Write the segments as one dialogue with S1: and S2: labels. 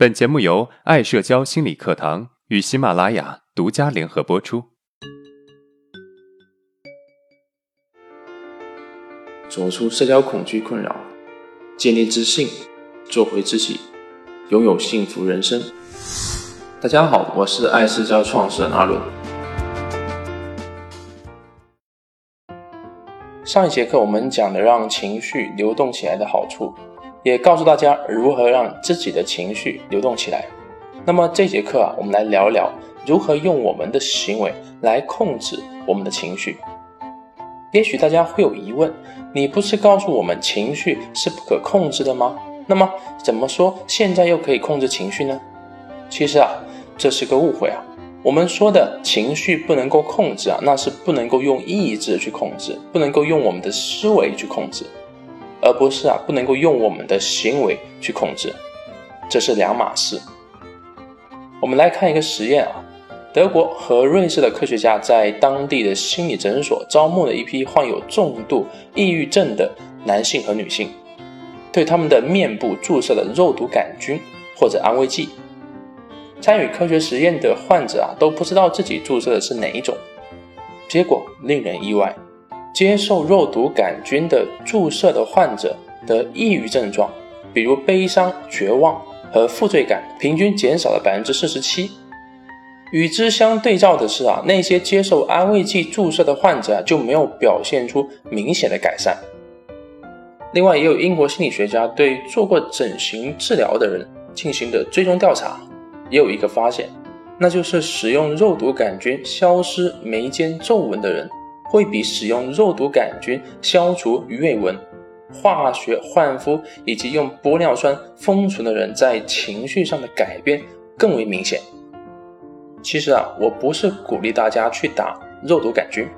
S1: 本节目由爱社交心理课堂与喜马拉雅独家联合播出。
S2: 走出社交恐惧困扰，建立自信，做回自己，拥有幸福人生。大家好，我是爱社交创始人阿伦。上一节课我们讲了让情绪流动起来的好处。也告诉大家如何让自己的情绪流动起来。那么这节课啊，我们来聊聊如何用我们的行为来控制我们的情绪。也许大家会有疑问：你不是告诉我们情绪是不可控制的吗？那么怎么说现在又可以控制情绪呢？其实啊，这是个误会啊。我们说的情绪不能够控制啊，那是不能够用意志去控制，不能够用我们的思维去控制。而不是啊，不能够用我们的行为去控制，这是两码事。我们来看一个实验啊，德国和瑞士的科学家在当地的心理诊所招募了一批患有重度抑郁症的男性和女性，对他们的面部注射了肉毒杆菌或者安慰剂。参与科学实验的患者啊，都不知道自己注射的是哪一种，结果令人意外。接受肉毒杆菌的注射的患者的抑郁症状，比如悲伤、绝望和负罪感，平均减少了百分之四十七。与之相对照的是啊，那些接受安慰剂注射的患者就没有表现出明显的改善。另外，也有英国心理学家对做过整形治疗的人进行的追踪调查，也有一个发现，那就是使用肉毒杆菌消失眉间皱纹的人。会比使用肉毒杆菌消除鱼尾纹、化学焕肤以及用玻尿酸封存的人在情绪上的改变更为明显。其实啊，我不是鼓励大家去打肉毒杆菌，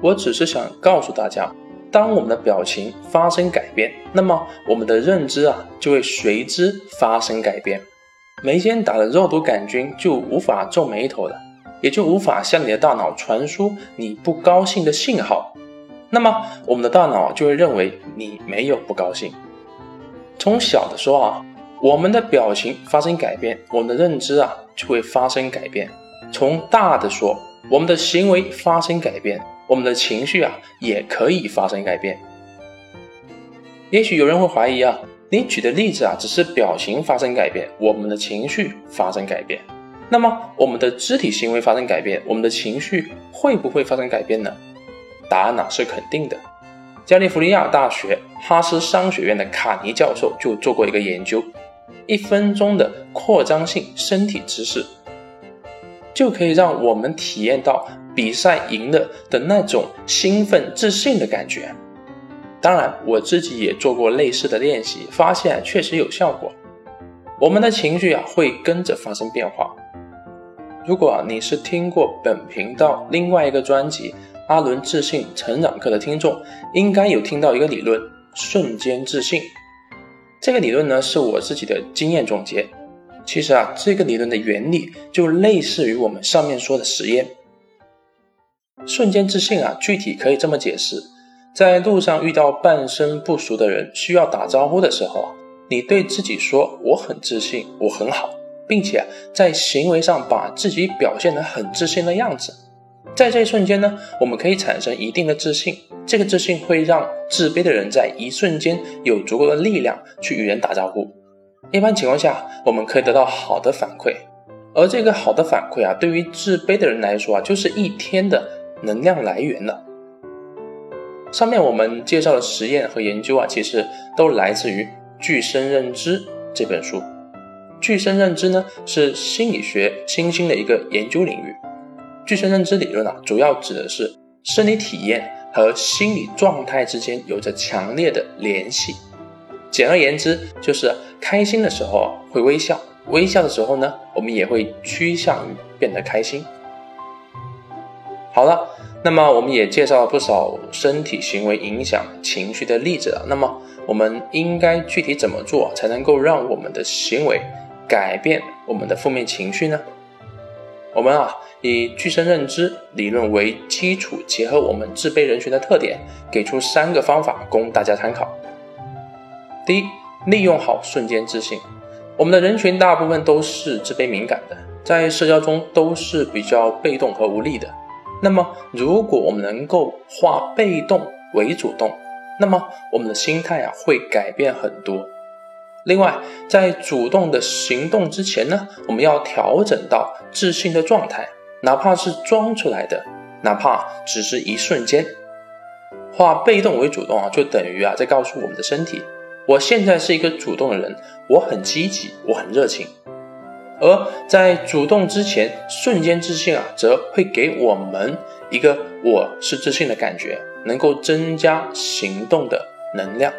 S2: 我只是想告诉大家，当我们的表情发生改变，那么我们的认知啊就会随之发生改变。眉间打了肉毒杆菌就无法皱眉头了。也就无法向你的大脑传输你不高兴的信号，那么我们的大脑就会认为你没有不高兴。从小的说啊，我们的表情发生改变，我们的认知啊就会发生改变。从大的说，我们的行为发生改变，我们的情绪啊也可以发生改变。也许有人会怀疑啊，你举的例子啊只是表情发生改变，我们的情绪发生改变。那么，我们的肢体行为发生改变，我们的情绪会不会发生改变呢？答案呢是肯定的。加利福尼亚大学哈斯商学院的卡尼教授就做过一个研究，一分钟的扩张性身体姿势，就可以让我们体验到比赛赢了的那种兴奋、自信的感觉。当然，我自己也做过类似的练习，发现确实有效果。我们的情绪啊会跟着发生变化。如果你是听过本频道另外一个专辑《阿伦自信成长课》的听众，应该有听到一个理论——瞬间自信。这个理论呢，是我自己的经验总结。其实啊，这个理论的原理就类似于我们上面说的实验。瞬间自信啊，具体可以这么解释：在路上遇到半生不熟的人，需要打招呼的时候啊，你对自己说：“我很自信，我很好。”并且在行为上把自己表现得很自信的样子，在这一瞬间呢，我们可以产生一定的自信。这个自信会让自卑的人在一瞬间有足够的力量去与人打招呼。一般情况下，我们可以得到好的反馈，而这个好的反馈啊，对于自卑的人来说啊，就是一天的能量来源了。上面我们介绍的实验和研究啊，其实都来自于《具身认知》这本书。具身认知呢，是心理学新兴的一个研究领域。具身认知理论啊，主要指的是生理体验和心理状态之间有着强烈的联系。简而言之，就是开心的时候会微笑，微笑的时候呢，我们也会趋向于变得开心。好了，那么我们也介绍了不少身体行为影响情绪的例子了。那么我们应该具体怎么做才能够让我们的行为？改变我们的负面情绪呢？我们啊以具身认知理论为基础，结合我们自卑人群的特点，给出三个方法供大家参考。第一，利用好瞬间自信。我们的人群大部分都是自卑敏感的，在社交中都是比较被动和无力的。那么，如果我们能够化被动为主动，那么我们的心态啊会改变很多。另外，在主动的行动之前呢，我们要调整到自信的状态，哪怕是装出来的，哪怕只是一瞬间。化被动为主动啊，就等于啊在告诉我们的身体，我现在是一个主动的人，我很积极，我很热情。而在主动之前，瞬间自信啊，则会给我们一个我是自信的感觉，能够增加行动的能量。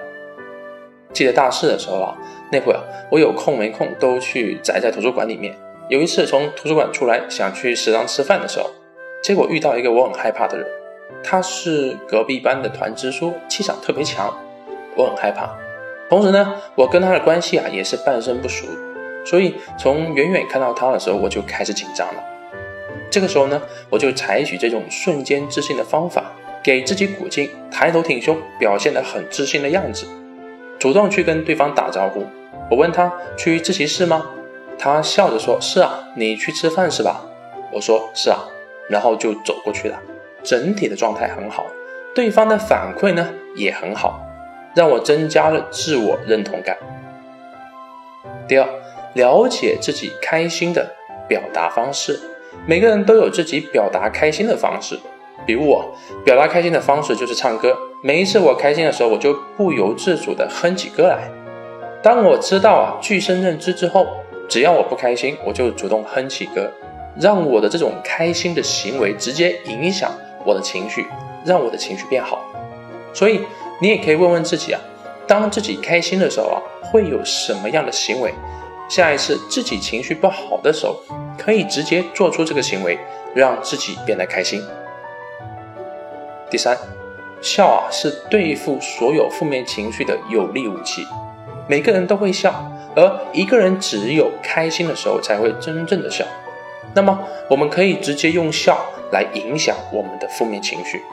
S2: 记得大四的时候啊，那会儿我有空没空都去宅在图书馆里面。有一次从图书馆出来，想去食堂吃饭的时候，结果遇到一个我很害怕的人，他是隔壁班的团支书，气场特别强，我很害怕。同时呢，我跟他的关系啊也是半生不熟。所以从远远看到他的时候，我就开始紧张了。这个时候呢，我就采取这种瞬间自信的方法，给自己鼓劲，抬头挺胸，表现得很自信的样子，主动去跟对方打招呼。我问他去自习室吗？他笑着说：“是啊，你去吃饭是吧？”我说：“是啊。”然后就走过去了。整体的状态很好，对方的反馈呢也很好，让我增加了自我认同感。第二。了解自己开心的表达方式，每个人都有自己表达开心的方式。比如我表达开心的方式就是唱歌，每一次我开心的时候，我就不由自主地哼起歌来。当我知道啊具身认知之后，只要我不开心，我就主动哼起歌，让我的这种开心的行为直接影响我的情绪，让我的情绪变好。所以你也可以问问自己啊，当自己开心的时候啊，会有什么样的行为？下一次自己情绪不好的时候，可以直接做出这个行为，让自己变得开心。第三，笑啊是对付所有负面情绪的有力武器。每个人都会笑，而一个人只有开心的时候才会真正的笑。那么，我们可以直接用笑来影响我们的负面情绪。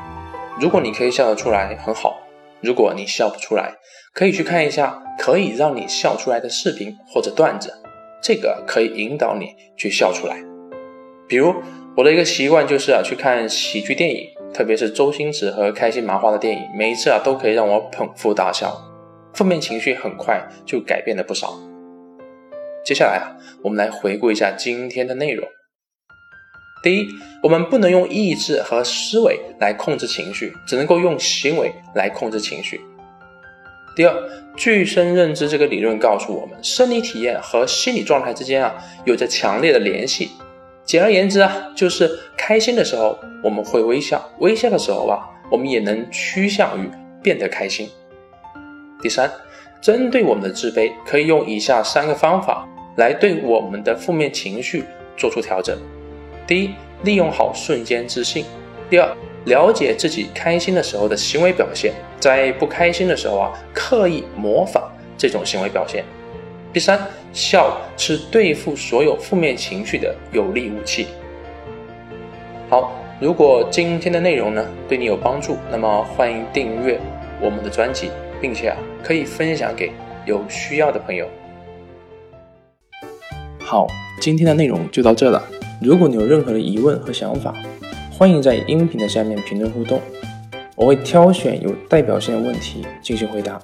S2: 如果你可以笑得出来，很好。如果你笑不出来，可以去看一下可以让你笑出来的视频或者段子，这个可以引导你去笑出来。比如我的一个习惯就是啊，去看喜剧电影，特别是周星驰和开心麻花的电影，每一次啊都可以让我捧腹大笑，负面情绪很快就改变了不少。接下来啊，我们来回顾一下今天的内容。第一，我们不能用意志和思维来控制情绪，只能够用行为来控制情绪。第二，具身认知这个理论告诉我们，生理体验和心理状态之间啊有着强烈的联系。简而言之啊，就是开心的时候我们会微笑，微笑的时候啊，我们也能趋向于变得开心。第三，针对我们的自卑，可以用以下三个方法来对我们的负面情绪做出调整。第一，利用好瞬间自信；第二，了解自己开心的时候的行为表现，在不开心的时候啊，刻意模仿这种行为表现；第三，笑是对付所有负面情绪的有力武器。好，如果今天的内容呢对你有帮助，那么欢迎订阅我们的专辑，并且啊可以分享给有需要的朋友。好，今天的内容就到这了。如果你有任何的疑问和想法，欢迎在音频的下面评论互动，我会挑选有代表性的问题进行回答。